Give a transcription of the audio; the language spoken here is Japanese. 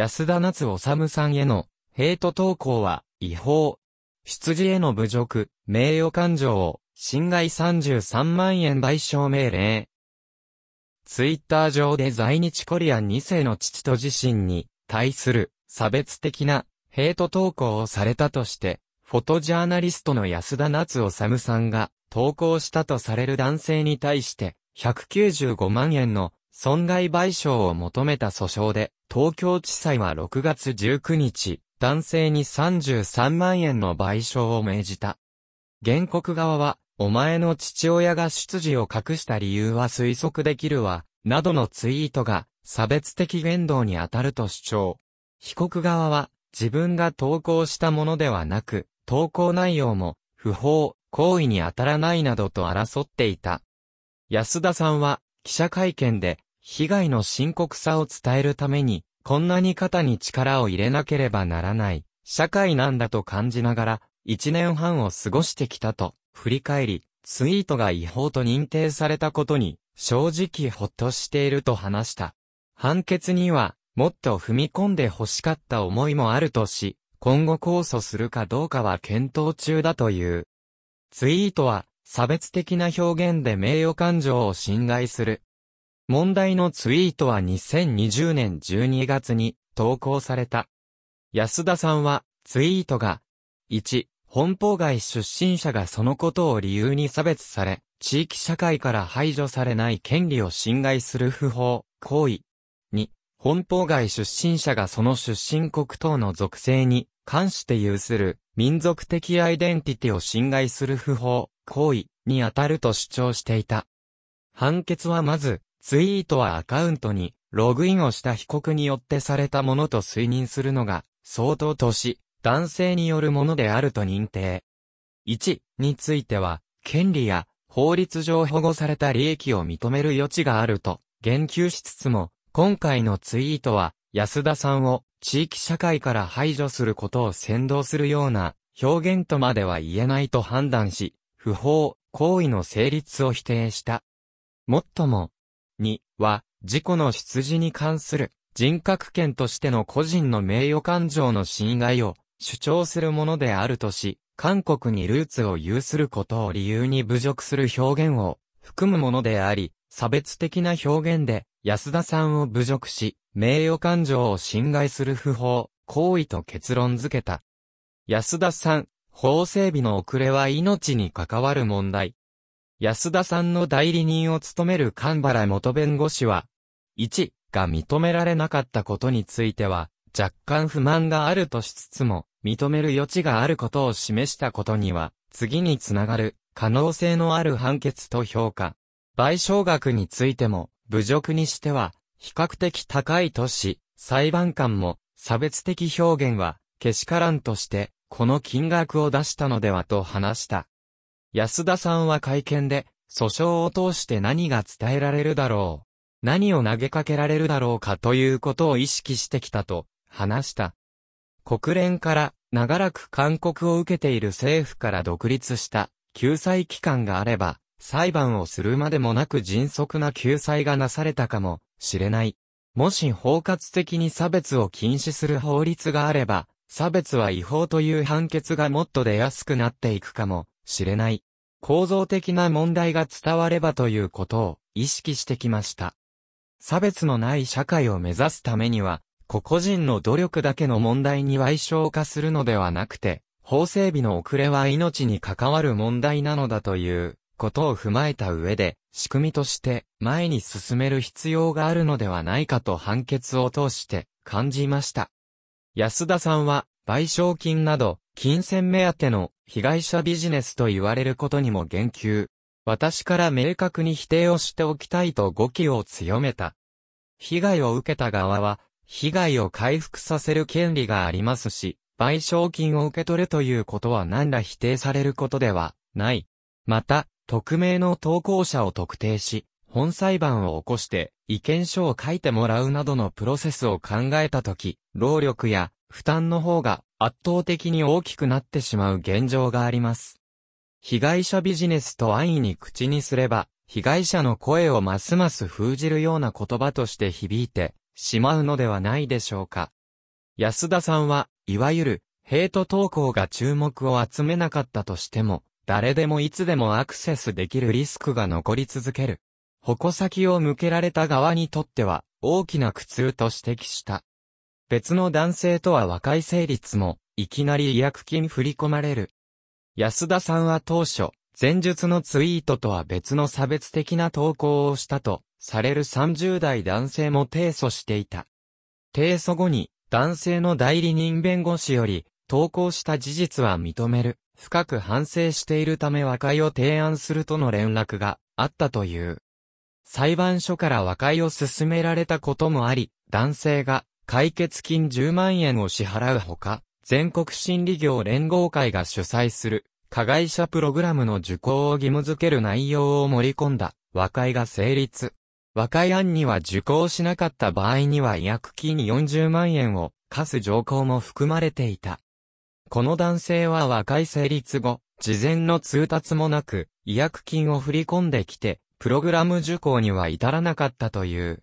安田夏治さんへのヘイト投稿は違法。出自への侮辱、名誉感情を侵害33万円賠償命令。ツイッター上で在日コリアン2世の父と自身に対する差別的なヘイト投稿をされたとして、フォトジャーナリストの安田夏治さんが投稿したとされる男性に対して195万円の損害賠償を求めた訴訟で、東京地裁は6月19日、男性に33万円の賠償を命じた。原告側は、お前の父親が出自を隠した理由は推測できるわ、などのツイートが差別的言動に当たると主張。被告側は、自分が投稿したものではなく、投稿内容も、不法、行為に当たらないなどと争っていた。安田さんは、記者会見で、被害の深刻さを伝えるために、こんなに肩に力を入れなければならない、社会なんだと感じながら、一年半を過ごしてきたと、振り返り、ツイートが違法と認定されたことに、正直ほっとしていると話した。判決には、もっと踏み込んで欲しかった思いもあるとし、今後控訴するかどうかは検討中だという。ツイートは、差別的な表現で名誉感情を侵害する問題のツイートは2020年12月に投稿された。安田さんは、ツイートが、1、本邦外出身者がそのことを理由に差別され、地域社会から排除されない権利を侵害する不法、行為。2、本邦外出身者がその出身国等の属性に関して有する民族的アイデンティティを侵害する不法、行為に当たると主張していた。判決はまず、ツイートはアカウントにログインをした被告によってされたものと推認するのが相当とし、男性によるものであると認定。1については、権利や法律上保護された利益を認める余地があると言及しつつも、今回のツイートは安田さんを地域社会から排除することを先導するような表現とまでは言えないと判断し、不法行為の成立を否定した。もっとも、2は、自己の出自に関する人格権としての個人の名誉感情の侵害を主張するものであるとし、韓国にルーツを有することを理由に侮辱する表現を含むものであり、差別的な表現で安田さんを侮辱し、名誉感情を侵害する不法、行為と結論付けた。安田さん、法整備の遅れは命に関わる問題。安田さんの代理人を務める神原元弁護士は、1が認められなかったことについては、若干不満があるとしつつも、認める余地があることを示したことには、次につながる可能性のある判決と評価。賠償額についても、侮辱にしては、比較的高いとし、裁判官も、差別的表現は、けしからんとして、この金額を出したのではと話した。安田さんは会見で、訴訟を通して何が伝えられるだろう。何を投げかけられるだろうかということを意識してきたと話した。国連から長らく勧告を受けている政府から独立した救済機関があれば、裁判をするまでもなく迅速な救済がなされたかもしれない。もし包括的に差別を禁止する法律があれば、差別は違法という判決がもっと出やすくなっていくかもしれない。構造的な問題が伝わればということを意識してきました。差別のない社会を目指すためには、個々人の努力だけの問題に賠償化するのではなくて、法整備の遅れは命に関わる問題なのだということを踏まえた上で、仕組みとして前に進める必要があるのではないかと判決を通して感じました。安田さんは賠償金など金銭目当ての被害者ビジネスと言われることにも言及。私から明確に否定をしておきたいと語気を強めた。被害を受けた側は、被害を回復させる権利がありますし、賠償金を受け取るということは何ら否定されることではない。また、匿名の投稿者を特定し、本裁判を起こして意見書を書いてもらうなどのプロセスを考えたとき、労力や負担の方が圧倒的に大きくなってしまう現状があります。被害者ビジネスと安易に口にすれば、被害者の声をますます封じるような言葉として響いてしまうのではないでしょうか。安田さんは、いわゆる、ヘイト投稿が注目を集めなかったとしても、誰でもいつでもアクセスできるリスクが残り続ける。矛先を向けられた側にとっては、大きな苦痛と指摘した。別の男性とは和解成立も、いきなり違約金振り込まれる。安田さんは当初、前述のツイートとは別の差別的な投稿をしたと、される30代男性も提訴していた。提訴後に、男性の代理人弁護士より、投稿した事実は認める。深く反省しているため和解を提案するとの連絡があったという。裁判所から和解を進められたこともあり、男性が解決金10万円を支払うほか、全国心理業連合会が主催する加害者プログラムの受講を義務付ける内容を盛り込んだ和解が成立。和解案には受講しなかった場合には違約金40万円を課す条項も含まれていた。この男性は和解成立後、事前の通達もなく、違約金を振り込んできて、プログラム受講には至らなかったという。